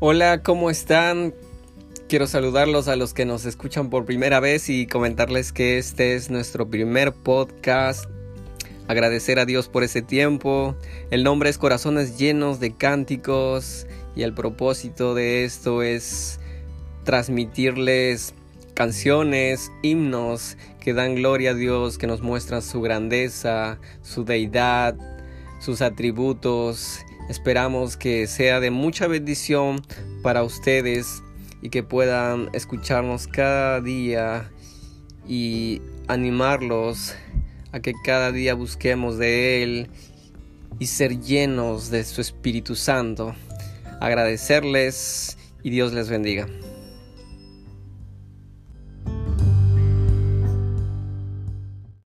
Hola, ¿cómo están? Quiero saludarlos a los que nos escuchan por primera vez y comentarles que este es nuestro primer podcast. Agradecer a Dios por ese tiempo. El nombre es Corazones llenos de cánticos y el propósito de esto es transmitirles canciones, himnos que dan gloria a Dios, que nos muestran su grandeza, su deidad, sus atributos Esperamos que sea de mucha bendición para ustedes y que puedan escucharnos cada día y animarlos a que cada día busquemos de Él y ser llenos de su Espíritu Santo. Agradecerles y Dios les bendiga.